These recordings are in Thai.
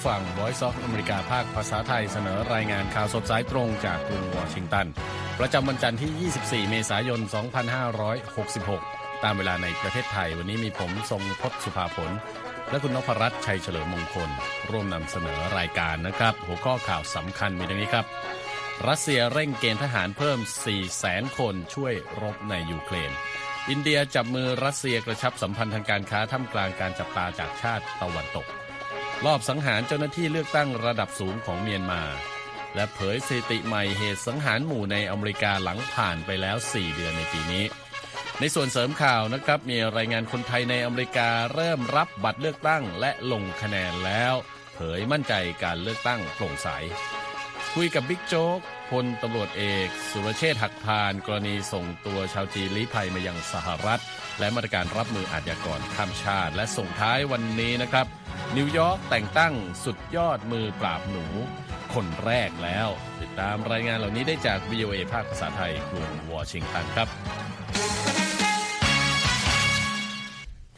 ผู้ฟัง Voice of อเมริกาภาคภาษาไทยเสนอรายงานข่าวสดสายตรงจากกรุงวอชิงตัน ประจำวันจันทร์ที่ 24 เมษายน 2566 ตามเวลาในประเทศไทย วันนี้มีผมทรงพศสุภาผล และคุณนพรัตน์ชัยเฉลิมมงคล ร่วมนำเสนอรายการนะครับ หัวข้อข่าวสำคัญมีดังนี้ครับ รัสเซียเร่งเกณฑ์ทหารเพิ่ม 400,000 คนช่วยรบในยูเครนอินเดียจับมือรัสเซียกระชับสัมพันธ์ทางการค้าท่ามกลางการจับตาจากชาติตะวันตก รอบสังหารเจ้าหน้าที่เลือกตั้งระดับสูงของเมียนมา และเผยสถิติใหม่เหตุสังหารหมู่ในอเมริกาหลังผ่านไปแล้ว 4 เดือนในปีนี้ ในส่วนเสริมข่าวนะครับมีรายงานคนไทยในอเมริกาเริ่มรับบัตรเลือกตั้งและลงคะแนนแล้ว เผยมั่นใจการเลือกตั้งโปร่งใส คุยกับบิ๊กโจ๊กพลตำรวจเอก สุรเชษฐ์หักพาน กรณีส่งตัวชาวจีนลี้ภัยมายังสหรัฐ และมาตรการรับมืออาชญากรข้ามชาติ และส่งท้ายวันนี้นะครับ นิวยอร์กแต่งตั้งสุดยอดมือปราบหนู คนแรกแล้ว ติดตามรายงานเหล่านี้ได้จาก VOA ภาคภาษาไทยกรุงวอชิงตันครับ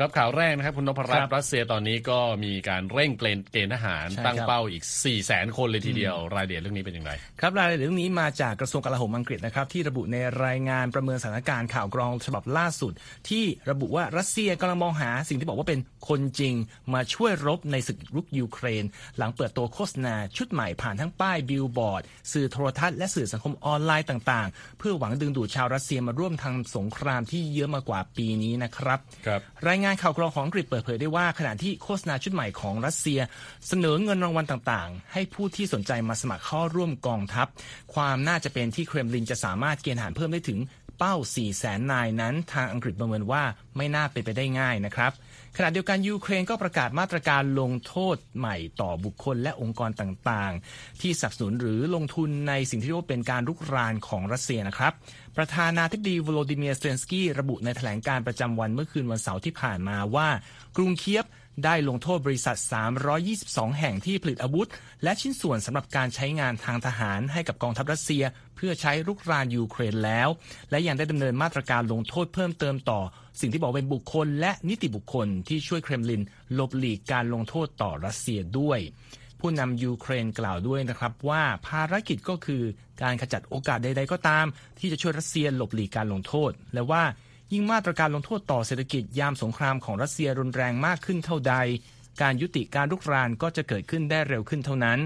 ครับข่าวแรกนะครับคุณนพรัตน์รัสเซียตอนนี้ก็มีการเร่งเกณฑ์เกณฑ์ทหารใช่ครับตั้งเป้าอีก 4 0 0แสนคนเลยทีเดียวรายละเอียดเรื่องนี้เป็นอย่างไรครับรายละเอียดเรื่องนี้มาจากกระทรวงกลาโหมอังกฤษนะครับที่ระบุในรายงานประเมินสถานการณ์ข่าวกรองฉบับล่าสุด ที่ระบุว่ารัสเซียกำลังมองหาสิ่งที่บอกว่าเป็นคนจริง มาช่วยรบในศึกรุกยูเครน หลังเปิดตัวโฆษณาชุดใหม่ผ่านทั้งป้ายบิลบอร์ดสื่อโทรทัศน์และสื่อสังคมออนไลน์ต่าง ๆ เพื่อหวังดึงดูดชาวรัสเซียมาร่วมทำสงครามที่ยืดเยื้อมากว่าปีนี้นะครับครับรายงานข่าวกรองของอังกฤษเปิดเผยได้ว่าขณะที่โฆษณาชุดใหม่ของรัสเซีย เสนอเงินรางวัลต่างๆ ให้ผู้ที่สนใจมาสมัครเข้าร่วมกองทัพ ความน่าจะเป็นที่เครมลินจะสามารถเกณฑ์ทหารเพิ่มได้ถึงเป้า 4 0 0แสนนายนั้น ทางอังกฤษประเมินว่าไม่น่าเป็นไปได้ง่ายนะครับ ขณะเดียวกันยูเครนก็ประกาศมาตรการลงโทษใหม่ต่อบุคคลและองค์กรต่างๆ ที่สนับสนุนหรือลงทุนในสิ่งที่เรียกว่าเป็นการรุกรานของรัสเซียนะครับ ประธานาธิบดีวโลดิเมียร์เซเลนสกี้ระบุในแถลงการณ์ประจำวันเมื่อคืนวันเสาร์ที่ผ่านมาว่า กรุงเคียฟ ได้ลงโทษบริษัท 322 แห่งที่ผลิตอาวุธ และชิ้นส่วนสำหรับการใช้งานทางทหารให้กับกองทัพรัสเซีย เพื่อใช้รุกรานยูเครนแล้ว และยังได้ดำเนินมาตรการลงโทษเพิ่มเติมต่อ สิ่งที่บอกเป็นบุคคลและนิติบุคคลที่ช่วยเครมลินหลบหลีกการลงโทษต่อรัสเซียด้วยผู้นำยูเครนกล่าวด้วยนะครับว่าภารกิจก็คือการขจัดโอกาสใด ๆ ก็ตาม ที่จะช่วยรัสเซียหลบหลีกการลงโทษ และว่า ยิ่งมาตรการลงโทษต่อเศรษฐกิจยามสงครามของรัสเซียรุนแรงมากขึ้นเท่าใด การยุติการลุกรานก็จะเกิดขึ้นได้เร็วขึ้นเท่านั้น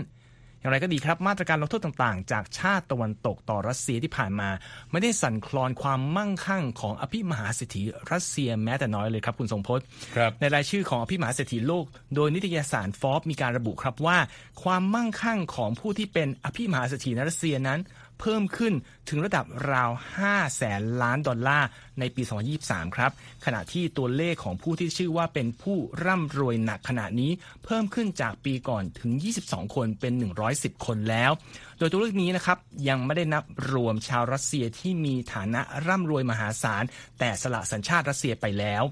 อย่างไรก็ดีครับมาตรการลงโทษต่างๆ จากชาติตะวันตกต่อรัสเซียที่ผ่านมา ไม่ได้สั่นคลอนความมั่งคั่งของอภิมหาเศรษฐีรัสเซียแม้แต่น้อยเลยครับคุณทรงพจน์ครับในรายชื่อของอภิมหาเศรษฐีโลก โดยนิตยสารฟอบมีการระบุครับว่า ความมั่งคั่งของผู้ที่เป็นอภิมหาเศรษฐีในรัสเซียนั้น เพิ่มขึ้นถึงระดับราว 5 แสนล้านดอลลาร์ในปี 2023 ครับ ขณะที่ตัวเลขของผู้ที่ชื่อว่าเป็นผู้ร่ำรวยหนักขณะนี้เพิ่มขึ้นจากปีก่อนถึง 22 คนเป็น 110 คนแล้ว โดยตัวเลขนี้นะครับยังไม่ได้นับรวมชาวรัสเซียที่มีฐานะร่ำรวยมหาศาลแต่สละสัญชาติรัสเซียไปแล้ว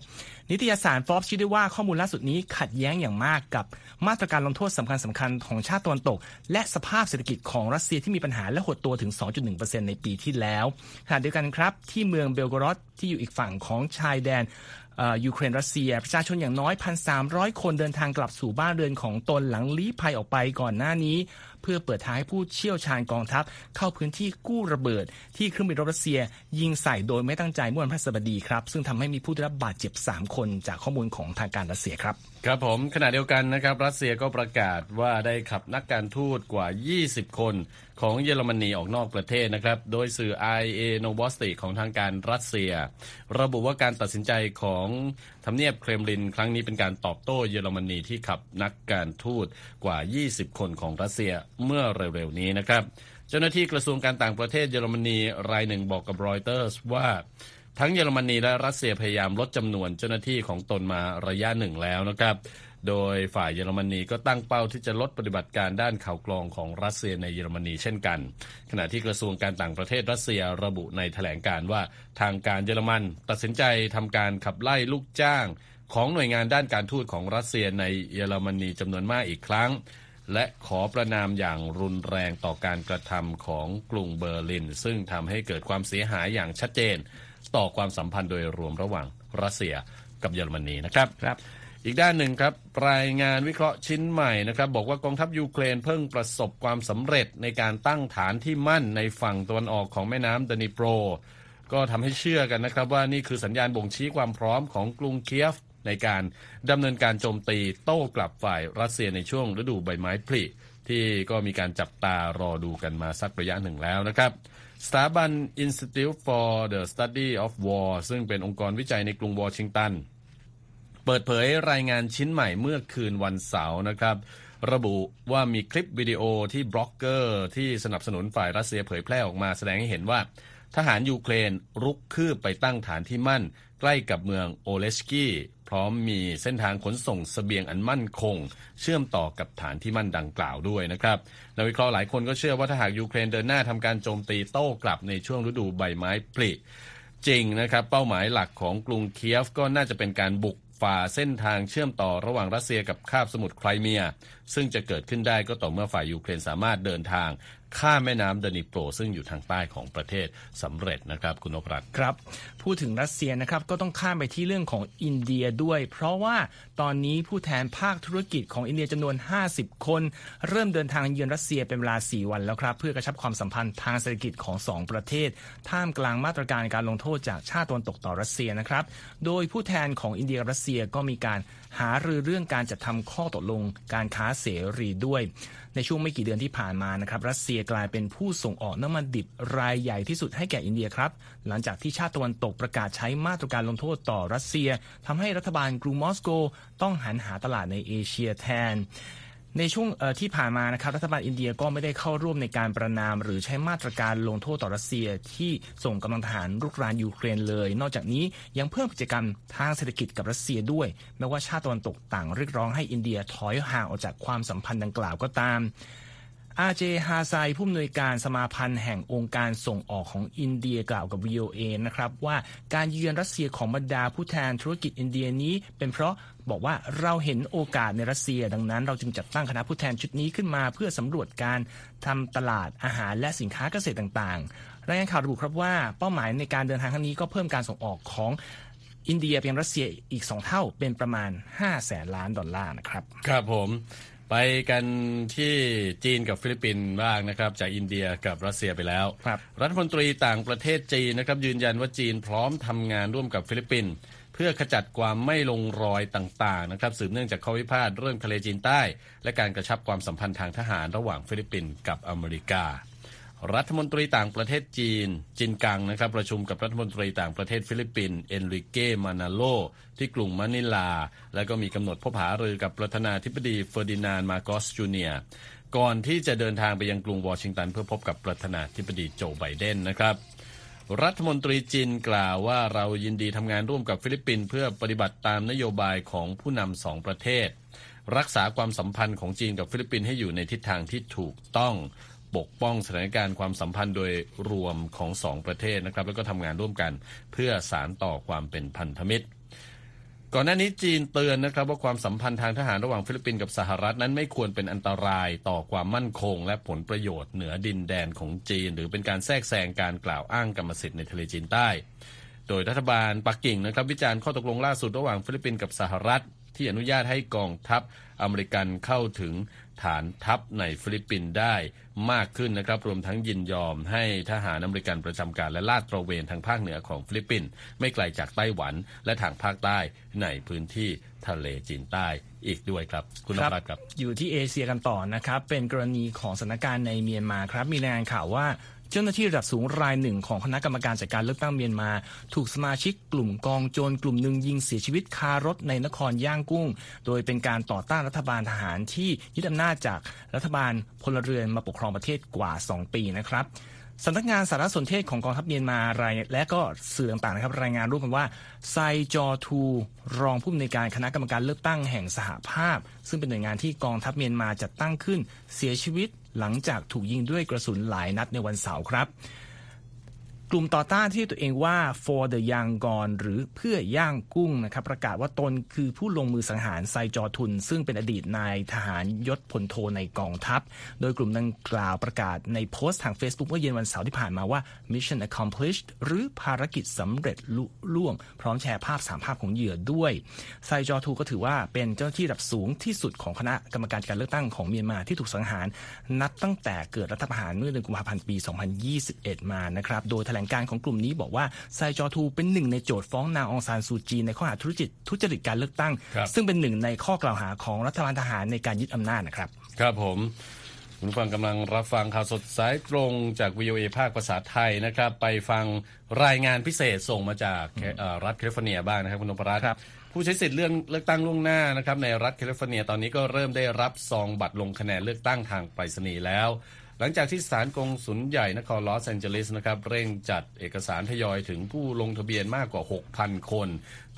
นิตยสารฟอบชี้ได้ว่าข้อมูลล่าสุดนี้ขัดแย้งอย่างมากกับมาตรการลงโทษสำคัญสำคัญๆของชาติตะวันตก และสภาพเศรษฐกิจของรัสเซียที่มีปัญหาและหดตัวถึง 2.1%ในปีที่แล้วขณะเดียวกันครับ ที่เมืองเบลโกรอดที่อยู่อีกฝั่งของชายแดนยูเครนรัสเซีย ประชาชนอย่างน้อย 1,300 คนเดินทางกลับสู่บ้านเรือนของตนหลังลี้ภัยออกไปก่อนหน้านี้ เพื่อเปิดทางให้ผู้เชี่ยวชาญกองทัพ เข้าพื้นที่กู้ระเบิด ที่เครื่องบินรบรัสเซีย ยิงใส่โดยไม่ตั้งใจเมื่อวันพฤหัสบดีครับ ซึ่งทำให้มีผู้ได้รับบาดเจ็บ 3 คนจากข้อมูลของทางการรัสเซียครับ ครับผมขณะเดียวกันนะครับรัสเซียก็ประกาศว่าได้ขับนักการทูตกว่า 20 คนของเยอรมนีออกนอกประเทศนะครับ โดยสื่อ IA n o v o s t y ของทางการรัสเซีย ระบุว่าการตัดสินใจของทำเนียบเครมลิน ครั้งนี้เป็นการตอบโต้เยอรมนีที่ขับนักการทูตกว่า 20 คนของรัสเซียเมื่อเร็วๆนี้นะครับ เจ้าหน้าที่กระทรวงการต่างประเทศเยอรมนีรายหนึ่งบอกกับรอยเตอร์สว่าทั้งเยอรมนีและรัสเซียพยายามลดจำนวนเจ้าหน้าที่ของตนมาระยะหนึ่งแล้วนะครับ โดยฝ่ายเยอรมนีก็ตั้งเป้าที่จะลดปฏิบัติการด้านข่าวกรองของรัสเซียในเยอรมนีเช่นกัน ขณะที่กระทรวงการต่างประเทศรัสเซียระบุในแถลงการณ์ว่าทางการเยอรมันตัดสินใจทำการขับไล่ลูกจ้าง ของหน่วยงานด้านการทูตของรัสเซียในเยอรมนีจำนวนมากอีกครั้ง และขอประณามอย่างรุนแรงต่อการกระทำของกรุงเบอร์ลิน ซึ่งทำให้เกิดความเสียหายอย่างชัดเจน ต่อความสัมพันธ์โดยรวมระหว่างรัสเซียกับเยอรมนีนะครับครับ อีกด้านหนึ่งครับ รายงานวิเคราะห์ชิ้นใหม่นะครับ บอกว่ากองทัพยูเครนเพิ่งประสบความสำเร็จในการตั้งฐานที่มั่นในฝั่งตะวันออกของแม่น้ำดนิโปร ก็ทำให้เชื่อกันนะครับว่านี่คือสัญญาณบ่งชี้ความพร้อมของกรุงเคียฟ ในการดำเนินการโจมตีโต้กลับฝ่ายรัสเซียในช่วงฤดูใบไม้ผลิที่ก็มีการจับตารอดูกันมาสักระยะหนึ่งแล้วนะครับสถาบัน Institute for the Study of War ซึ่งเป็นองค์กรวิจัยในกรุงวอชิงตัน เปิดเผยรายงานชิ้นใหม่เมื่อคืนวันเสาร์นะครับระบุว่ามีคลิปวิดีโอที่บล็อกเกอร์ที่สนับสนุนฝ่ายรัสเซียเผยแพร่ออกมาแสดงให้เห็นว่า ทหารยูเครนรุกคืบไปตั้งฐานที่มั่น ใกล้กับเมืองโอเลสกี้ พร้อมมีเส้นทางขนส่งสเสบียงอันมั่นคง เชื่อมต่อกับฐานที่มั่นดังกล่าวด้วยนะครับนักวิเคราะห์หลายคนก็เชื่อว่าถ้าหากยูเครนเดินหน้าทำการโจมตีโต้กลับในช่วงฤดูใบไม้ผลิจริงนะครับเป้าหมายหลักของกรุงเคียฟก็น่าจะเป็นการบุก ฝ่าเส้นทางเชื่อมต่อระหว่างรัสเซียกับคาบสมุทรไครเมีย ซึ่งจะเกิดขึ้นได้ก็ต่อเมื่อฝ่ายยูเครนสามารถเดินทาง ข้ามแม่น้ำดนิโปรซึ่งอยู่ทางใต้ของประเทศสำเร็จนะครับคุณนพรัตน์ครับ พูดถึงรัสเซียนะครับก็ต้องข้ามไปที่เรื่องของอินเดียด้วย เพราะว่าตอนนี้ผู้แทนภาคธุรกิจของอินเดียจำนวน 50 คน เริ่มเดินทางเยือนรัสเซียเป็นเวลา 4 วันแล้วครับเพื่อกระชับความสัมพันธ์ทางเศรษฐกิจของ 2 ประเทศ ท่ามกลางมาตรการการลงโทษจากชาติตะวันตกต่อรัสเซียนะครับ โดยผู้แทนของอินเดียรัสเซียก็มีการหารือเรื่องการจัดทำข้อตกลงการค้าเสรีด้วย ในช่วงไม่กี่เดือนที่ผ่านมานะครับรัสเซียกลายเป็นผู้ส่งออกน้ำมันดิบรายใหญ่ที่สุดให้แก่อินเดียครับ หลังจากที่ชาติตะวันตกประกาศใช้มาตรการลงโทษต่อรัสเซียทำให้รัฐบาลกรุงมอสโก ต้องหันหาตลาดในเอเชียแทน ในช่วงที่ผ่านมานะครับรัฐบาลอินเดียก็ไม่ได้เข้าร่วมในการประนาม หรือใช้มาตรการลงโทษต่อรัสเซียที่ส่งกำลังทหารรุกรานยูเครนเลย นอกจากนี้ยังเพิ่มกิจกรรมทางเศรษฐกิจกับรัสเซียด้วยแม้ว่าชาติตะวันตกต่างเรียกร้องให้อินเดียถอยห่างออกจากความสัมพันธ์ดังกล่าวก็ตามอาเจฮาไซผู้อำนวยการสมาพันธ์แห่งองค์การส่งออกของอินเดียกล่าวกับ VOA นะครับว่าการเยือนรัสเซียของบรรดาผู้แทนธุรกิจอินเดียนี้ เป็นเพราะ บอกว่าเราเห็นโอกาสในรัสเซีย ดังนั้น เราจึงจัดตั้งคณะผู้แทนชุดนี้ขึ้นมา เพื่อสำรวจการทำตลาดอาหารและสินค้าเกษตรต่างๆรายงานข่าวระบุครับว่าเป้าหมายในการเดินทางครั้งนี้ก็เพิ่มการส่งออกของอินเดียเป็นรัสเซียอีก 2 เท่าเป็นประมาณ 5 แสนล้านดอลลาร์นะครับ ครับผมไปกันที่จีนกับฟิลิปปินส์บ้างนะครับ จากอินเดียกับรัสเซียไปแล้วครับรัฐมนตรีต่างประเทศจีนนะครับยืนยันว่าจีนพร้อมทำงานร่วมกับฟิลิปปินส์ เพื่อขจัดความไม่ลงรอยต่างๆนะครับสืบเนื่องจากข้อพิพาทเรื่องทะเลจีนใต้ และการกระชับความสัมพันธ์ทางทหารระหว่างฟิลิปปินส์กับอเมริกา รัฐมนตรีต่างประเทศจีน ฉินกังนะครับประชุมกับรัฐมนตรีต่างประเทศฟิลิปปินส์เอนริเกมานาโล ที่กรุงมะนิลา และก็มีกำหนดพบหารือกับประธานาธิบดีเฟอร์ดินานด์ มาร์กอสจูเนียร์ก่อนที่จะเดินทางไปยังกรุงวอชิงตันเพื่อพบกับประธานาธิบดีโจไบเดนนะครับ รัฐมนตรีจีนกล่าวว่าเรายินดีทำงานร่วมกับฟิลิปปินส์เพื่อปฏิบัติตามนโยบายของผู้นำสองประเทศ รักษาความสัมพันธ์ของจีนกับฟิลิปปินส์ให้อยู่ในทิศทางที่ถูกต้องปกป้องสถานการณ์ความสัมพันธ์โดยรวมของสองประเทศนะครับ แล้วก็ทำงานร่วมกันเพื่อสานต่อความเป็นพันธมิตร ก่อนหน้านี้จีนเตือนนะครับว่าความสัมพันธ์ทางทหารระหว่างฟิลิปปินส์กับสหรัฐนั้นไม่ควรเป็นอันตรายต่อความมั่นคง และผลประโยชน์เหนือดินแดนของจีน หรือเป็นการแทรกแซงการกล่าวอ้างกรรมสิทธิ์ในทะเลจีนใต้ โดยรัฐบาลปักกิ่งนะครับวิจารณ์ข้อตกลงล่าสุดระหว่างฟิลิปปินส์กับสหรัฐ ที่อนุญาตให้กองทัพอเมริกันเข้าถึง ฐานทัพในฟิลิปปินส์ได้มากขึ้นนะครับ รวมทั้งยินยอมให้ทหารอเมริกันประจำการและลาดตระเวนทางภาคเหนือของฟิลิปปินส์ไม่ไกลจากไต้หวันและทางภาคใต้ในพื้นที่ทะเลจีนใต้อีกด้วยครับคุณนภัสครับ อยู่ที่เอเชียกันต่อนะครับ เป็นกรณีของสถานการณ์ในเมียนมาครับ มีรายงานข่าวว่า เจ้าหน้าที่ระดับสูงรายหนึ่งของคณะกรรมการจัดการเลือกตั้งเมียนมา ถูกสมาชิกกลุ่มกองโจรกลุ่มหนึ่งยิงเสียชีวิตคารถในนครย่างกุ้ง โดยเป็นการต่อต้านรัฐบาลทหารที่ยึดอำนาจจากรัฐบาลพลเรือนมาปกครองประเทศกว่า 2 ปีนะครับสำนักงานสารสนเทศของกองทัพเมียนมารายและก็สื่อต่างๆนะครับรายงานร่วมกันว่าไซจอทู รองผู้อำนวยการคณะกรรมการเลือกตั้งแห่งสหภาพ ซึ่งเป็นหน่วยงานที่กองทัพเมียนมาจัดตั้งขึ้น เสียชีวิต หลังจากถูกยิงด้วยกระสุนหลายนัดในวันเสาร์ครับ กลุ่มต่อต้านที่ตัวเองว่า for the Yangon หรือเพื่อย่างกุ้งนะครับประกาศว่าตนคือผู้ลงมือสังหารไซจอทุน ซึ่งเป็นอดีตนายทหารยศพลโทในกองทัพ โดยกลุ่มดังกล่าวประกาศในโพสต์ทาง Facebook เมื่อเย็นวันเสาร์ที่ผ่านมาว่า mission accomplished หรือภารกิจสำเร็จลุล่วง พร้อมแชร์ภาพสามภาพของเหยื่อด้วยไซจอทูก็ถือว่าเป็นเจ้าหน้าที่ระดับสูงที่สุดของคณะกรรมการการเลือกตั้งของเมียนมาที่ถูกสังหาร นับตั้งแต่เกิดรัฐประหารเมื่อเดือนกุมภาพันธ์ปี 2021 มานะครับโดยแถลงการของกลุ่มนี้บอกว่าไซจอทูเป็นหนึ่งในโจทย์ฟ้องนางองซานซูจีในข้อหาทุจริตทุจริตการเลือกตั้ง ซึ่งเป็นหนึ่งในข้อกล่าวหาของรัฐบาลทหารในการยึดอำนาจนะครับ ครับผมคุณฟังกำลังรับฟังข่าวสดสายตรงจาก VOA ภาคภาษาไทยนะครับ ไปฟังรายงานพิเศษส่งมาจากรัฐแคลิฟอร์เนียบ้างนะครับคุณนพรัตน์ครับผู้ใช้สิทธิ์เรื่องเลือกตั้งล่วงหน้านะครับในรัฐแคลิฟอร์เนียตอนนี้ก็เริ่มได้รับซองบัตรลงคะแนนเลือกตั้งทางไปรษณีย์แล้ว หลังจากที่สถานกงสุลใหญ่นครลอสแอนเจลิสนะครับเร่งจัดเอกสารทยอยถึงผู้ลงทะเบียนมากกว่า 6,000 คน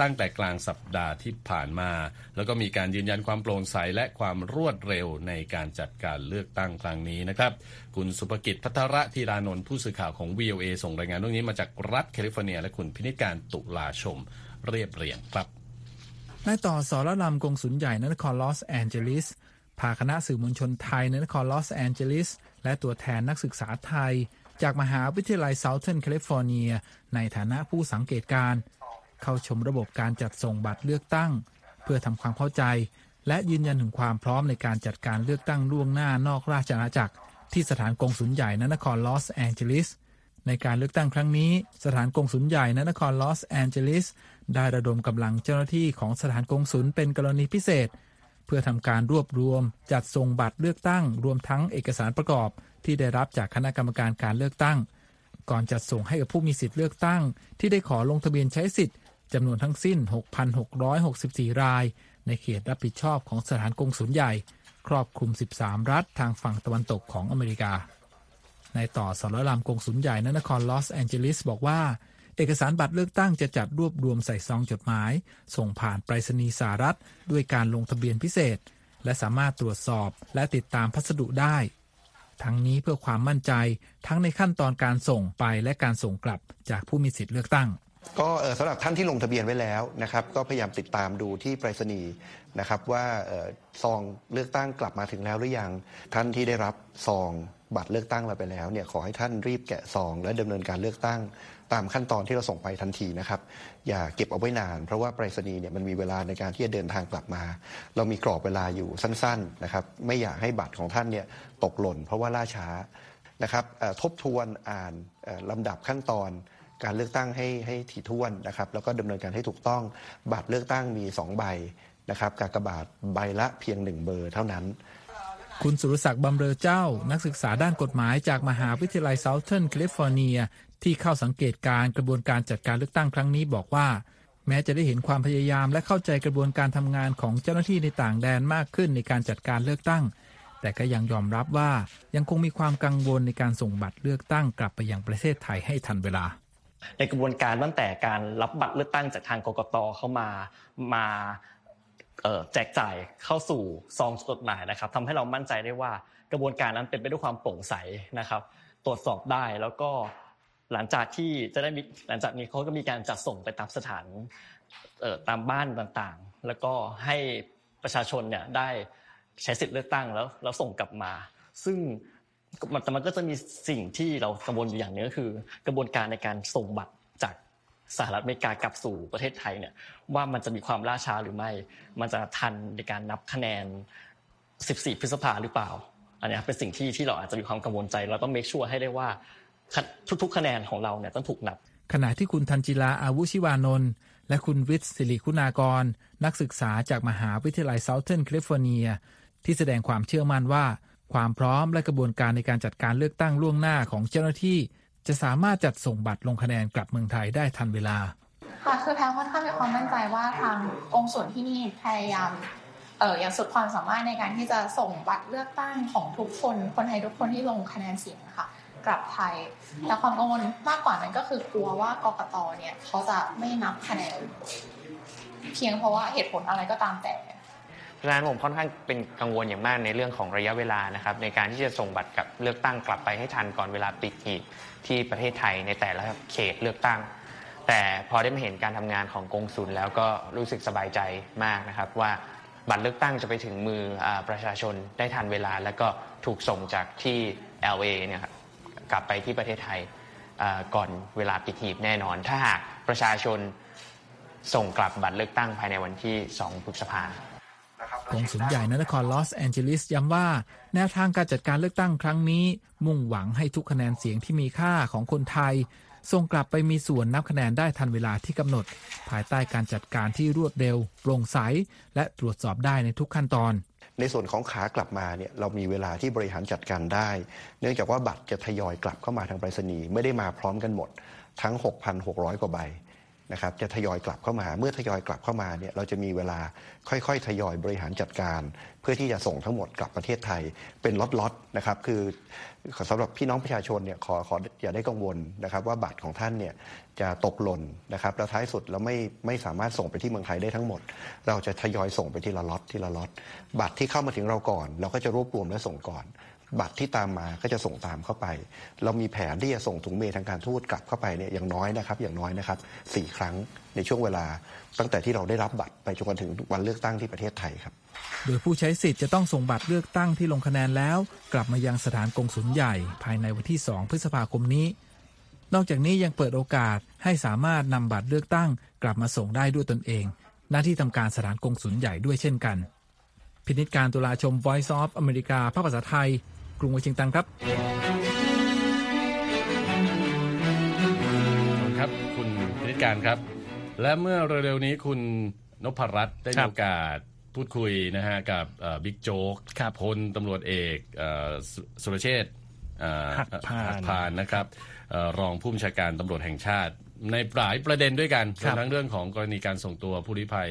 ตั้งแต่กลางสัปดาห์ที่ผ่านมา แล้วก็มีการยืนยันความโปร่งใสและความรวดเร็วในการจัดการเลือกตั้งครั้งนี้นะครับ คุณสุภกิจพัทระธีรานนท์ผู้สื่อข่าวของ VOA ส่งรายงานเรื่องนี้มาจากรัฐแคลิฟอร์เนีย และคุณพินิจการณ์ ตุลาชมเรียบเรียงครับนายต่อ ศรลัมพ์ กงสุลใหญ่นครลอสแอนเจลิส พาคณะสื่อมวลชนไทยในนครลอสแอนเจลิส และตัวแทนนักศึกษาไทย จากมหาวิทยาลัยเซาเทิร์นแคลิฟอร์เนีย ในฐานะผู้สังเกตการณ์ เข้าชมระบบการจัดส่งบัตรเลือกตั้ง เพื่อทำความเข้าใจ และยืนยันถึงความพร้อมในการจัดการเลือกตั้งล่วงหน้านอกราชอาณาจักร ที่สถานกงสุลใหญ่นครลอสแอนเจลิสในการเลือกตั้งครั้งนี้ สถานกงสุลใหญ่นครลอสแอนเจลิสได้ระดมกำลังเจ้าหน้าที่ของสถานกงสุลเป็นกรณีพิเศษ เพื่อทำการรวบรวม จัดส่งบัตรเลือกตั้ง รวมทั้งเอกสารประกอบ ที่ได้รับจากคณะกรรมการการเลือกตั้ง ก่อนจัดส่งให้กับผู้มีสิทธิ์เลือกตั้ง ที่ได้ขอลงทะเบียนใช้สิทธิ์จำนวนทั้งสิ้น 6,664 ราย ในเขตรับผิดชอบของสถานกงสุลใหญ่ ครอบคลุม 13 รัฐทางฝั่งตะวันตกของอเมริกา ในต่อสารลามกงสุลใหญ่นนครลอสแอนเจลิสบอกว่า เอกสารบัตรเลือกตั้งจะจัดรวบรวมใส่ซองจดหมาย ส่งผ่านไปรษณีย์สหรัฐ ด้วยการลงทะเบียนพิเศษ และสามารถตรวจสอบและติดตามพัสดุได้ ทั้งนี้เพื่อความมั่นใจทั้งในขั้นตอนการส่งไปและการส่งกลับจากผู้มีสิทธิ์เลือกตั้ง ก็สำหรับท่านที่ลงทะเบียนไว้แล้วนะครับ ก็พยายามติดตามดูที่ไปรษณีย์นะครับว่าซองเลือกตั้งกลับมาถึงแล้วหรือยังท่านที่ได้รับซองบัตรเลือกตั้งเราไปแล้วเนี่ยขอให้ท่านรีบแกะซองและดำเนินการเลือกตั้ง ตามขั้นตอนที่เราส่งไปทันทีนะครับ อย่าเก็บเอาไว้นาน เพราะว่าไปรษณีย์เนี่ยมันมีเวลาในการที่จะเดินทางกลับมา เรามีกรอบเวลาอยู่สั้นๆนะครับไม่อยากให้บัตรของท่านเนี่ยตกหล่น เพราะว่าล่าช้านะครับทบทวนอ่านลำดับขั้นตอนการเลือกตั้งให้ให้ถี่ถ้วนนะครับแล้วก็ดำเนินการให้ถูกต้องบัตรเลือกตั้งมี 2 ใบนะครับกากบาทใบละเพียง 1 เบอร์เท่านั้น คุณสุรศักดิ์บำเรอเจ้า นักศึกษาด้านกฎหมายจากมหาวิทยาลัยเซาเทิร์นแคลิฟอร์เนีย ที่เข้าสังเกตการกระบวนการจัดการเลือกตั้งครั้งนี้บอกว่า แม้จะได้เห็นความพยายามและเข้าใจกระบวนการทำงานของเจ้าหน้าที่ในต่างแดนมากขึ้นในการจัดการเลือกตั้ง แต่ก็ยังยอมรับว่ายังคงมีความกังวลในการส่งบัตรเลือกตั้งกลับไปยังประเทศไทยให้ทันเวลาในกระบวนการตั้งแต่การรับบัตรเลือกตั้งจากทางกกตเข้ามามาแจกจ่ายเข้าสู่ซองจดหมายนะครับทำให้เรามั่นใจได้ว่ากระบวนการนั้นเป็นไปด้วยความโปร่งใสนะครับ ตรวจสอบได้แล้วก็ หลังจากที่จะได้มีหลังจากนี้เขาก็มีการจัดส่งไปตามสถานตามบ้านต่างๆ แล้วก็ให้ประชาชนเนี่ยได้ใช้สิทธิ์เลือกตั้งแล้วแล้วส่งกลับมา ซึ่งแต่มันก็จะมีสิ่งที่เรากังวลอยู่อย่างนึงก็คือ กระบวนการในการส่งบัตรจากสหรัฐอเมริกากลับสู่ประเทศไทยเนี่ยว่ามันจะมีความล่าช้าหรือไม่ มันจะทันในการนับคะแนน 14 พฤษภาหรือเปล่า อันนี้เป็นสิ่งที่ที่เราอาจจะมีความกังวลใจเราต้องเมคชัวร์ให้ได้ว่า ทุกๆคะแนนของเราเนี่ยต้องถูกนับ ขณะที่คุณทันจิลาอาวุชิวานนท์และคุณวิทย์สิริคุณากร นักศึกษาจากมหาวิทยาลัยเซาเทิร์นแคลิฟอร์เนีย ที่แสดงความเชื่อมั่นว่า ความพร้อมและกระบวนการในการจัดการเลือกตั้งล่วงหน้าของเจ้าหน้าที่ จะสามารถจัดส่งบัตรลงคะแนนกลับเมืองไทยได้ทันเวลาค่ะคือแพงค่อนข้างมีความมั่นใจว่าทางองค์ส่วนที่นี่พยายามเอออย่างสุดความสามารถในการที่จะส่งบัตรเลือกตั้งของทุกคนคนไทยทุกคนที่ลงคะแนนเสียงค่ะ กลับไทย แต่ความกังวลมากกว่านั้นก็คือกลัวว่ากกตเนี่ยเขาจะไม่นับคะแนนเพียงเพราะว่าเหตุผลอะไรก็ตามแต่ฉะนั้นผมค่อนข้างเป็นกังวลอย่างมากในเรื่องของระยะเวลานะครับในการที่จะส่งบัตรกับเลือกตั้งกลับไปให้ทันก่อนเวลาปิดหีบที่ประเทศไทยในแต่ละเขตเลือกตั้ง แต่พอได้มาเห็นการทำงานของกงสุลแล้วก็รู้สึกสบายใจมากนะครับว่าบัตรเลือกตั้งจะไปถึงมืออประชาชนได้ทันเวลา แล้วก็ถูกส่งจากที่ LA เนี่ยครับ กลับไปที่ประเทศไทยก่อนเวลาปิดหีบแน่นอน ถ้าหากประชาชนส่งกลับบัตรเลือกตั้งภายในวันที่ 2 พฤษภาคมกองสุลใหญ่นครลอสแอนเจลิสย้ำว่า แนวทางการจัดการเลือกตั้งครั้งนี้ มุ่งหวังให้ทุกคะแนนเสียงที่มีค่าของคนไทย ส่งกลับไปมีส่วนนับคะแนนได้ทันเวลาที่กำหนด ภายใต้การจัดการที่รวดเร็ว โปร่งใส และตรวจสอบได้ในทุกขั้นตอน ในส่วนของขากลับมาเนี่ยเรามีเวลาที่บริหารจัดการได้ เนื่องจากว่าบัตรจะทยอยกลับเข้ามาทางไปรษณีย์ไม่ได้มาพร้อมกันหมด ทั้ง 6,600 กว่าใบนะครับจะทยอยกลับเข้ามา เมื่อทยอยกลับเข้ามาเนี่ยเราจะมีเวลาค่อยๆ ทยอยบริหารจัดการ เพื่อที่จะส่งทั้งหมดกลับประเทศไทยเป็นล็อตๆนะครับคือ สำหรับพี่น้องประชาชนเนี่ยขอขออย่าได้กังวลนะครับ ว่าบัตรของท่านเนี่ยจะตกหล่นนะครับแล้วท้ายสุดเราไม่ไม่สามารถส่งไปที่เมืองไทยได้ทั้งหมด เราจะทยอยส่งไปทีละล็อตทีละล็อตบัตรที่เข้ามาถึงเราก่อน เราก็จะรวบรวมและส่งก่อน บัตรที่ตามมาก็จะส่งตามเข้าไป เรามีแผนที่จะส่งถุงเมทางการทูตกลับเข้าไปเนี่ยอย่างน้อยนะครับอย่างน้อยนะครับสี่ครั้งในช่วงเวลา ตั้งแต่ที่เราได้รับบัตรไปจนถึงวันเลือกตั้งที่ประเทศไทยครับ โดยผู้ใช้สิทธิ์จะต้องส่งบัตรเลือกตั้งที่ลงคะแนนแล้ว กลับมายังสถานกงสุลใหญ่ ภายในวันที่ 2 พฤษภาคมนี้ นอกจากนี้ยังเปิดโอกาสให้สามารถนำบัตรเลือกตั้ง กลับมาส่งได้ด้วยตนเอง หน้าที่ทำการสถานกงสุลใหญ่ด้วยเช่นกัน พินิจการตุลาชม Voice of อเมริกาภาคภาษาไทย กรุงวอชิงตันครับครับคุณพิธิการครับ และเมื่อเร็วๆนี้คุณนพรัตน์ได้มีโอกาสพูดคุยนะฮะกับบิ๊กโจ๊กพลตำรวจเอกสุรเชษฐ์หักพาลนะครับรองผู้บัญชาการตำรวจแห่งชาติ ในหลายประเด็นด้วยกันรวมทั้งเรื่องของกรณีการส่งตัวผู้ลี้ภัย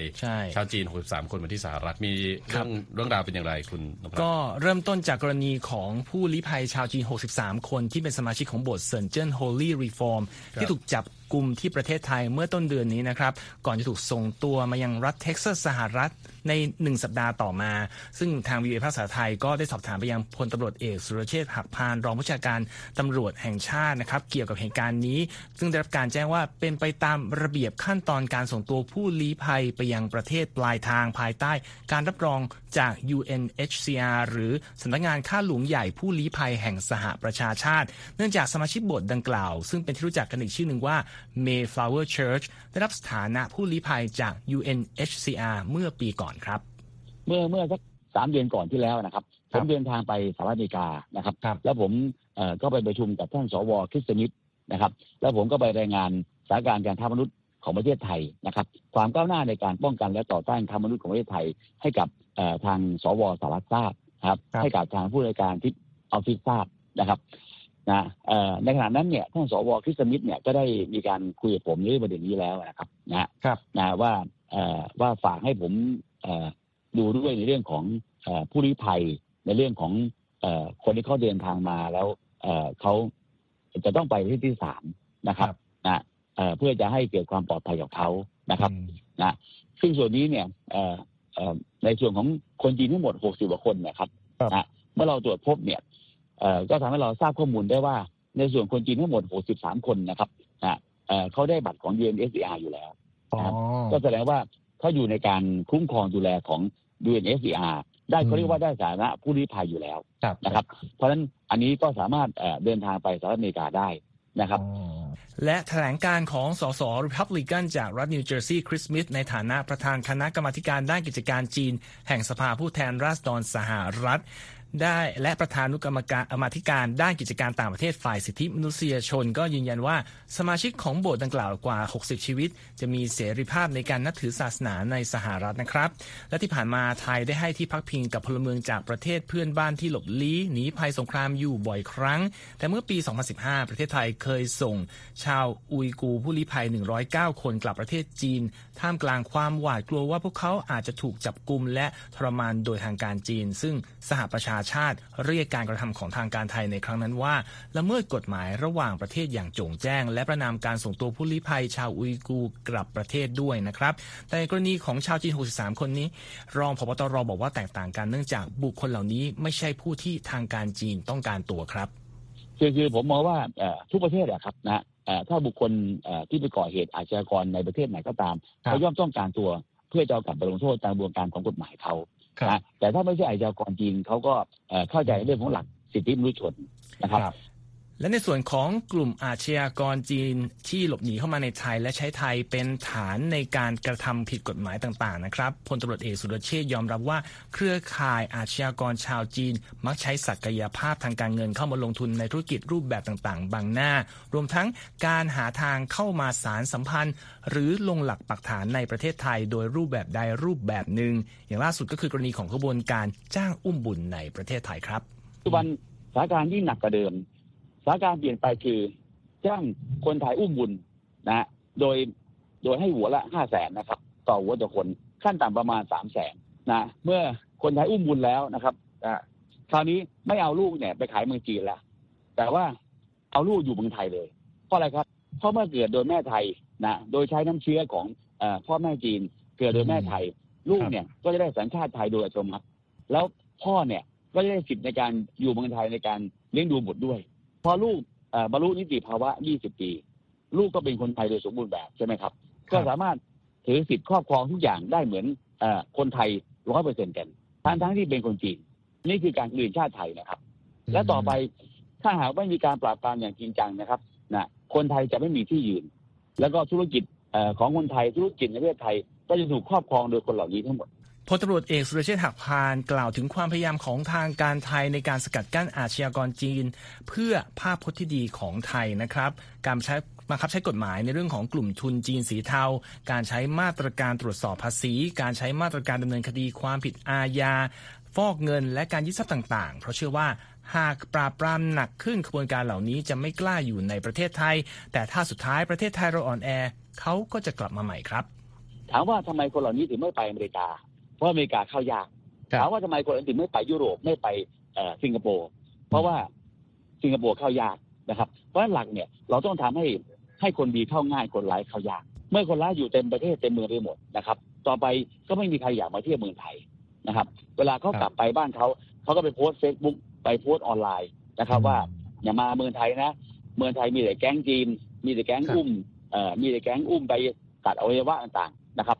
ชาวจีน 63 คนมาที่สหรัฐมีเรื่องเรื่องราวเป็นอย่างไรคุณก็เริ่มต้นจากกรณีของผู้ลี้ภัยชาวจีน 63 คนที่เป็นสมาชิกของโบสถ์เซินเจิ้น Holy Reform ที่ถูกจับกลุ่มที่ประเทศไทยเมื่อต้นเดือนนี้นะครับ ก่อนจะถูกส่งตัวมายังรัฐเท็กซัสสหรัฐในหนึ่งสัปดาห์ต่อมา ซึ่งทางวีเอภาษาไทยก็ได้สอบถามไปยังพลตำรวจเอกสุรเชษฐ์หักพานรองผู้จัดการตำรวจแห่งชาตินะครับ เกี่ยวกับเหตุการณ์นี้ ซึ่งได้รับการแจ้งว่าเป็นไปตามระเบียบขั้นตอนการส่งตัวผู้ลี้ภัยไปยังประเทศปลายทางภายใต้ การรับรองจาก UNHCR หรือสำนักงานข้าหลวงใหญ่ผู้ลี้ภัยแห่งสหประชาชาติ เนื่องจากสมาชิกบทดังกล่าว ซึ่งเป็นที่รู้จักกันอีกชื่อหนึ่งว่า Mayflower Church ได้รับสถานะผู้ลี้ภัยจาก UNHCR เมื่อปีก่อนครับ เมื่อเมื่อสักสามเดือนก่อนที่แล้วนะครับผมเดินทางไปสหรัฐอเมริกานะครับรบแล้วผมก็ไปประชุมกับท่านสวคริสตินิตนะครับ แล้วผมก็ไปรายงานสถานการณ์การทำมนุษย์ของประเทศไทยนะครับ ความก้าวหน้าในการป้องกันและต่อต้านค้ามนุษย์ของประเทศไทย ให้กับทางสวสหรัฐทราบครับ ให้กับทางผู้ราชการที่ออฟฟิศทราบนะครับ นะในขณะนั้นเนี่ยท่านสวคริสมิธเนี่ยก็ได้มีการคุยกับผมเรื่องประเด็นนี้แล้วนะครับนะครับนะว่าว่าฝากให้ผมดูด้วยในเรื่องของผู้ลี้ภัยในเรื่องของคนที่เขาเดินทางมาแล้วเขาจะต้องไปที่ที่สามนะครับนะเพื่อจะให้เกิดความปลอดภัยกับเขานะครับนะซึ่งส่วนนี้เนี่ยในส่วนของคนจีนทั้งหมดหกสิบกว่าคนนะครับนะเมื่อเราตรวจพบเนี่ย ก็ทำให้เราทราบข้อมูลได้ว่าในส่วนคนจีนทั้งหมด 63 คนนะครับเขาได้บัตรของ UNSCR อยู่แล้วก็แสดงว่าเขาอยู่ในการคุ้มครองดูแลของ UNSCR ได้เขาเรียกว่าได้สาระผู้ลี้ภัยอยู่แล้วนะครับ เพราะฉะนั้นอันนี้ก็สามารถเดินทางไปสหรัฐอเมริกาได้นะครับ และแถลงการของสสริพับลิกันจากรัฐนิวเจอร์ซีย์คริสมิธในฐานะประธานคณะกรรมการด้านกิจการจีน แห่งสภาผู้แทนราษฎรสหรัฐ ได้และประธานุกรรมการอมาธิการด้านกิจการต่างประเทศฝ่ายสิทธิมนุษยชน ก็ยืนยันว่าสมาชิกของโบสถ์ดังกล่าวกว่า 60 ชีวิต จะมีเสรีภาพในการนับถือศาสนาในสหรัฐนะครับ และที่ผ่านมาไทยได้ให้ที่พักพิงกับพลเมืองจากประเทศเพื่อนบ้านที่หลบลี้หนีภัยสงครามอยู่บ่อยครั้ง แต่เมื่อปี 2015 ประเทศไทยเคยส่ง ชาวอุยกูผู้ลี้ภัย 109 คนกลับประเทศจีน ท่ามกลางความหวาดกลัวว่าพวกเขาอาจจะถูกจับกุมและทรมานโดยทางการจีน ซึ่งสหประชาาชาติ เรียกการกระทำของทางการไทยในครั้งนั้นว่า ละเมิดกฎหมายระหว่างประเทศอย่างโจ่งแจ้ง และประนามการส่งตัวผู้ลี้ภัยชาวอุยกูกลับประเทศด้วยนะครับ แต่กรณีของชาวจีน 63 คนนี้ รองพบตรบอกว่าแตกต่างกันเนื่องจากบุคคลเหล่านี้ไม่ใช่ผู้ที่ทางการจีนต้องการตัวครับคือคือผมมองว่าทุกประเทศอะครับนะถ้าบุคคลที่ไปก่อเหตุอาชญากรในประเทศไหนก็ตามเขาย่อมต้องการตัวเพื่อจะเอากลับไปลงโทษตามกระบวนการของกฎหมายเขา แต่ถ้าไม่ใช่อาชญากรจริงเขาก็เข้าใจเรื่องของหลักสิทธิมนุษยชนนะครับ และในส่วนของกลุ่มอาชญากรจีนที่หลบหนีเข้ามาในไทย และใช้ไทยเป็นฐานในการกระทำผิดกฎหมายต่างๆนะครับพลตำรวจเอกสุรเชษยอมรับว่า เครือข่ายอาชญากรชาวจีน มักใช้ศักยภาพทางการเงินเข้ามาลงทุนในธุรกิจรูปแบบต่างๆ บางหน้า รวมทั้งการหาทางเข้ามาสารสัมพันธ์ หรือลงหลักปักฐานในประเทศไทย โดยรูปแบบใดรูปแบบหนึ่งอย่างล่าสุดก็คือกรณีของขบวนการจ้างอุ้มบุญในประเทศไทยครับปัจจุบันสถานการณ์ยิ่งหนักกว่าเดิม สถานการณ์เปลี่ยนไปคือจ้างคนไทยอุ้มบุญนะโดยโดยให้หัวละห้าแสนนะครับ ต่อหัวต่อคนขั้นต่ำประมาณสามแสนนะเมื่อคนไทยอุ้มบุญแล้วนะครับคราวนี้ไม่เอาลูกเนี่ยไปขายเมืองจีนแล้วแต่ว่าเอาลูกอยู่เมืองไทยเลยเพราะอะไรครับเพราะเมื่อเกิดโดยแม่ไทยนะโดยใช้น้ำเชื้อของอพ่อแม่จีนเกิดโดยแม่ไทย ลูกเนี่ยก็จะได้สัญชาติไทยโดยอัตโนมัติแล้วพ่อเนี่ยก็จะได้สิทธิ์ในการอยู่เมืองไทยในการเลี้ยงดูบุตรด้วย พอลูกบรรลุนิติภาวะ 20 ปี ลูกก็เป็นคนไทยโดยสมบูรณ์แบบใช่ไหมครับ ก็สามารถถือสิทธิ์ครอบครองทุกอย่างได้เหมือนอคนไทยร้อยเปอร์เซ็นต์กันทั้งทั้งที่เป็นคนจีน นี่คือการลืนชาติไทยนะครับ และต่อไปถ้าหากไม่มีการปราบปรามอย่างจริงจังนะครับนะคนไทยจะไม่มีที่ยืน แล้วก็ธุรกิจของคนไทยธุรกิจในประเทศไทยก็จะถูกครอบครองโดยคนเหล่านี้ทั้งหมด พลตำรวจเอกสุรเชษฐ์หักพานกล่าวถึงความพยายามของทางการไทยในการสกัดกั้นอาชญากรจีน เพื่อภาพพจน์ที่ดีของไทยนะครับ การใช้บังคับใช้กฎหมายในเรื่องของกลุ่มทุนจีนสีเทา การใช้มาตรการตรวจสอบภาษี การใช้มาตรการดำเนินคดีความผิดอาญาฟอกเงินและการยึดทรัพย์ต่าง ๆ เพราะเชื่อว่าหากปราบปรามหนักขึ้นขบวนการเหล่านี้จะไม่กล้าอยู่ในประเทศไทย แต่ถ้าสุดท้ายประเทศไทยเราอ่อนแอเขาก็จะกลับมาใหม่ครับ ถามว่าทำไมคนเหล่านี้ถึงไม่ไปอเมริกา เพราะอเมริกาเข้ายากถามว่าทำไมคนอื่นถึงไม่ไปยุโรปไม่ไปสิงคโปร์เพราะว่าสิงคโปร์เข้ายากนะครับ เพราะหลักเนี่ยเราต้องทำให้ให้คนดีเข้าง่ายคนร้ายเข้ายาก เมื่อคนร้ายอยู่เต็มประเทศเต็มเมืองไปหมดนะครับ ต่อไปก็ไม่มีใครอยากมาเที่ยวเมืองไทยนะครับ เวลาเขากลับไปบ้านเขาเขาก็ไปโพสเฟซบุ๊กไปโพสออนไลน์นะครับ ว่าอย่ามาเมืองไทยนะ เมืองไทยมีแต่แก๊งจีนมีแต่แก๊งอุ้มเอ่อมีแต่แก๊งอุ้มไปตัดอวัยวะต่างๆนะครับ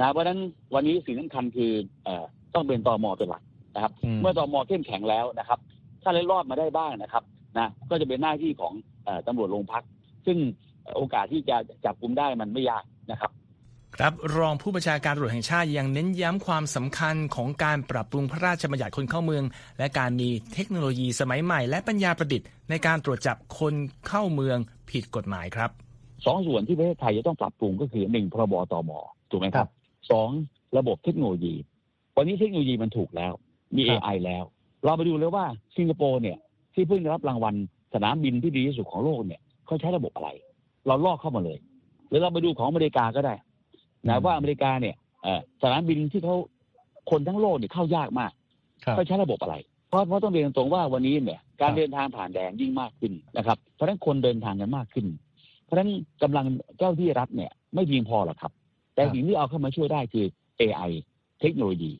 นะเพราะฉะนั้นวันนี้สิ่งสำคัญคือเอต้องเป็นตอมอเป็นหลักนะครับ เมื่อตอมอเข้มแข็งแล้วนะครับ ถ้าเล่นรอดมาได้บ้างนะครับนะก็จะเป็นหน้าที่ของตำรวจโรงพัก ซึ่งโอกาสที่จะจับกุมได้มันไม่ยากนะครับครับรองผู้บัญชาการตำรวจแห่งชาติยังเน้นย้ำความสำคัญของการปรับปรุงพระราชบัญญัติคนเข้าเมือง และการมีเทคโนโลยีสมัยใหม่ และปัญญาประดิษฐ์ในการตรวจจับคนเข้าเมืองผิดกฎหมายครับสองส่วนที่ประเทศไทยจะต้องปรับปรุงก็คือหนึ่งพรบตมถูกไหมครับ สองระบบเทคโนโลยี วันนี้เทคโนโลยีมันถูกแล้ว มี AI แล้ว เราไปดูเลยว่าสิงคโปร์เนี่ย ที่เพิ่งได้รับรางวัลสนามบินที่ดีที่สุดของโลกเนี่ยเขาใช้ระบบอะไร เราลอกเข้ามาเลย หรือเราไปดูของอเมริกาก็ได้นะว่าอเมริกาเนี่ยสนามบินที่เขาคนทั้งโลกเนี่ยเข้ายากมากเขาใช้ระบบอะไร เพราะเพราะต้องเรียนตรงว่าวันนี้เนี่ยการเดินทางผ่านแดนยิ่งมากขึ้นนะครับ เพราะฉะนั้นคนเดินทางกันมากขึ้น เพราะฉะนั้นกำลังเจ้าที่รัฐเนี่ยไม่เพียงพอหรอกครับ แต่สิ่งที่เอาเข้ามาช่วยได้คือ AI เทคโนโลยี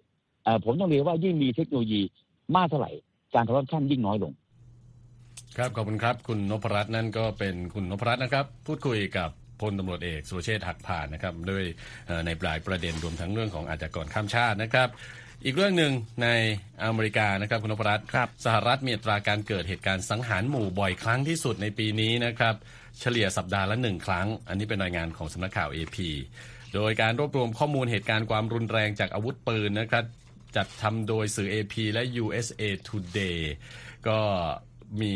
ผมต้องเรียนว่ายิ่งมีเทคโนโลยีมากเท่าไหร่การคอร์รัปชันยิ่งน้อยลง ครับขอบคุณครับ คุณนพรัตน์นั่นก็เป็นคุณนพรัตน์นะครับ พูดคุยกับพลตำรวจเอกสุรเชษฐ์หักผ่านนะครับด้วยในปลายประเด็นรวมทั้งเรื่องของอาชญากรข้ามชาตินะครับอีกเรื่องหนึ่งในอเมริกานะครับคุณนพรัตน์สหรัฐมีอัตราการเกิดเหตุการณ์สังหารหมู่บ่อยครั้งที่สุดในปีนี้นะครับ เฉลี่ยสัปดาห์ละหนึ่งครั้ง อันนี้เป็นรายงานของสำนักข่าว AP โดยการรวบรวมข้อมูลเหตุการณ์ความรุนแรงจากอาวุธปืนนะครับ จัดทำโดยสื่อ AP และ USA Today ก็มี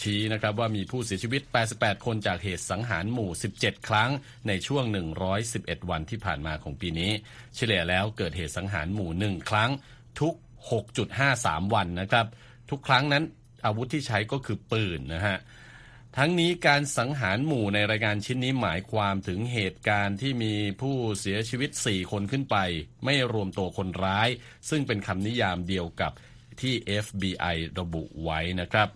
ชี้นะครับว่ามีผู้เสียชีวิต 88 คนจากเหตุสังหารหมู่ 17 ครั้งในช่วง 111 วันที่ผ่านมาของปีนี้ เฉลี่ยแล้วเกิดเหตุสังหารหมู่ 1 ครั้งทุก 6.53 วันนะครับ ทุกครั้งนั้นอาวุธที่ใช้ก็คือปืนนะฮะ ทั้งนี้การสังหารหมู่ในรายงานชิ้นนี้หมายความถึงเหตุการณ์ที่มีผู้เสียชีวิต 4 คนขึ้นไป ไม่รวมตัวคนร้าย ซึ่งเป็นคำนิยามเดียวกับที่ FBI ระบุไว้นะครับ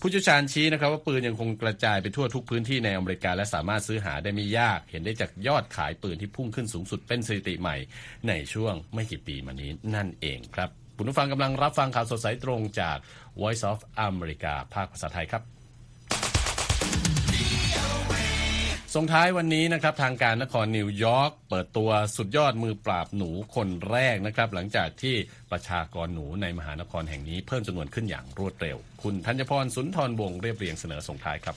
ผู้เชี่ยวชาญชี้นะครับว่าปืนยังคงกระจายไปทั่วทุกพื้นที่ในอเมริกา และสามารถซื้อหาได้ไม่ยาก เห็นได้จากยอดขายปืนที่พุ่งขึ้นสูงสุดเป็นสถิติใหม่ ในช่วงไม่กี่ปีมานี้นั่นเองครับคุณผู้ฟังกำลังรับฟังข่าวสดสายตรงจาก Voice of America ภาคภาษาไทยครับ ส่งท้ายวันนี้นะครับทางการนครนิวยอร์กเปิดตัวสุดยอดมือปราบหนูคนแรกนะครับ หลังจากที่ประชากรหนูในมหานครแห่งนี้เพิ่มจำนวนขึ้นอย่างรวดเร็ว คุณธัญพรสุนทรวงศ์เรียบเรียงเสนอส่งท้ายครับ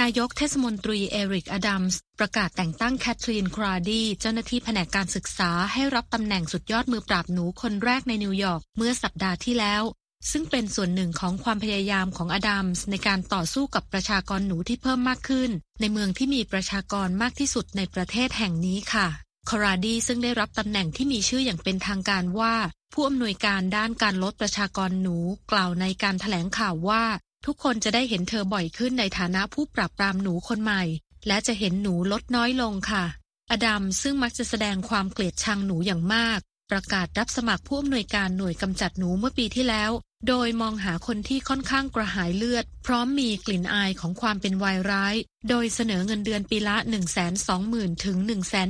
นายกเทศมนตรีเอริกอดัมส์ประกาศแต่งตั้งแคทรีนคราดีเจ้าหน้าที่แผนกการศึกษาให้รับตำแหน่งสุดยอดมือปราบหนูคนแรกในนิวยอร์กเมื่อสัปดาห์ที่แล้ว ซึ่งเป็นส่วนหนึ่งของความพยายามของอดัมส์ในการต่อสู้กับประชากรหนูที่เพิ่มมากขึ้น ในเมืองที่มีประชากรมากที่สุดในประเทศแห่งนี้ค่ะคอราดีซึ่งได้รับตำแหน่งที่มีชื่ออย่างเป็นทางการว่า ผู้อำนวยการด้านการลดประชากรหนูกล่าวในการถแถลงข่าวว่า ทุกคนจะได้เห็นเธอบ่อยขึ้นในฐานะผู้ปราบปรามหนูคนใหม่ และจะเห็นหนูลดน้อยลงค่ะ อดัมซึ่งมักจะแสดงความเกลียดชังหนูอย่างมาก ประกาศรับสมัครผู้อำนวยการหน่วยกำจัดหนูเมื่อปีที่แล้ว โดยมองหาคนที่ค่อนข้างกระหายเลือด พร้อมมีกลิ่นอายของความเป็นวายร้าย โดยเสนอเงินเดือนปีละ 120,000 ถึง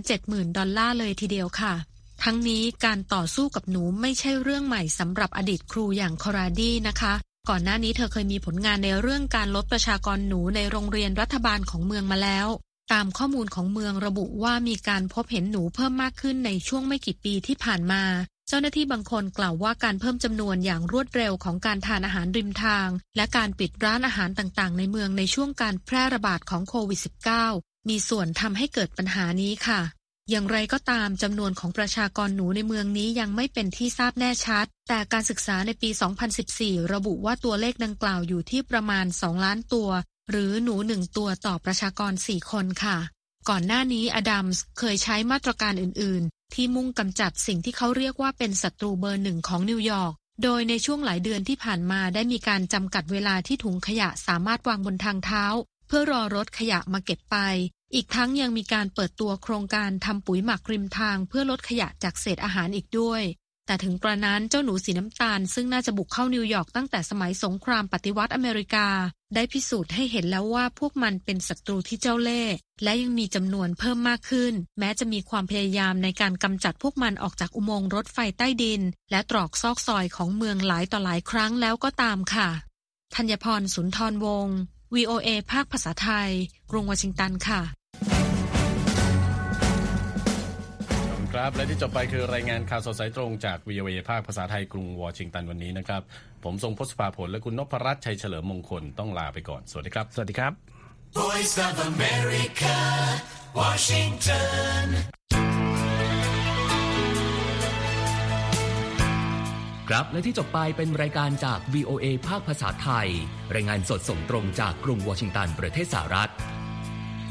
170,000 ดอลลาร์เลยทีเดียวค่ะ ทั้งนี้การต่อสู้กับหนูไม่ใช่เรื่องใหม่สำหรับอดีตครูอย่างคอราดีนะคะ ก่อนหน้านี้เธอเคยมีผลงานในเรื่องการลดประชากรหนูในโรงเรียนรัฐบาลของเมืองมาแล้ว ตามข้อมูลของเมืองระบุว่ามีการพบเห็นหนูเพิ่มมากขึ้นในช่วงไม่กี่ปีที่ผ่านมา เจ้าหน้าที่บางคนกล่าวว่าการเพิ่มจำนวนอย่างรวดเร็วของการทานอาหารริมทาง และการปิดร้านอาหารต่างๆ ในเมืองในช่วงการแพร่ระบาดของโควิด -19 มีส่วนทำให้เกิดปัญหานี้ค่ะ อย่างไรก็ตามจำนวนของประชากรหนูในเมืองนี้ยังไม่เป็นที่ทราบแน่ชัด แต่การศึกษาในปี 2014 ระบุว่าตัวเลขดังกล่าวอยู่ที่ประมาณ 2 ล้านตัว หรือหนูหนึ่งตัวต่อประชากร 4 คนค่ะ ก่อนหน้านี้อดัมส์เคยใช้มาตรการอื่น ๆ ที่มุ่งกำจัดสิ่งที่เขาเรียกว่าเป็นศัตรูเบอร์หนึ่งของนิวยอร์ก โดยในช่วงหลายเดือนที่ผ่านมาได้มีการจำกัดเวลาที่ถุงขยะสามารถวางบนทางเท้า เพื่อรอรถขยะมาเก็บไป อีกทั้งยังมีการเปิดตัวโครงการทำปุ๋ยหมักริมทางเพื่อลดขยะจากเศษอาหารอีกด้วย แต่ถึงกระนั้นเจ้าหนูสีน้ำตาล ซึ่งน่าจะบุกเข้านิวยอร์กตั้งแต่สมัยสงครามปฏิวัติอเมริกา ได้พิสูจน์ให้เห็นแล้วว่าพวกมันเป็นศัตรูที่เจ้าเล่ห์และยังมีจำนวนเพิ่มมากขึ้น แม้จะมีความพยายามในการกำจัดพวกมันออกจากอุโมงค์รถไฟใต้ดิน และตรอกซอกซอยของเมืองหลายต่อหลายครั้งแล้วก็ตามค่ะธัญพรสุนทรวงศ์ VOA ภาคภาษาไทย กรุงวอชิงตันค่ะ ครับ และที่จบไปคือรายงานข่าวสดสายตรงจาก VOA ภาคภาษาไทยกรุงวอชิงตันวันนี้นะครับ ผมทรงพศภาผลและคุณนพรัตน์ชัยเฉลิมมงคลต้องลาไปก่อน สวัสดีครับ สวัสดีครับ Voice of America Washington ครับ และที่จบไปเป็นรายการจาก VOA ภาคภาษาไทย รายงานสดส่งตรงจากกรุงวอชิงตันประเทศสหรัฐ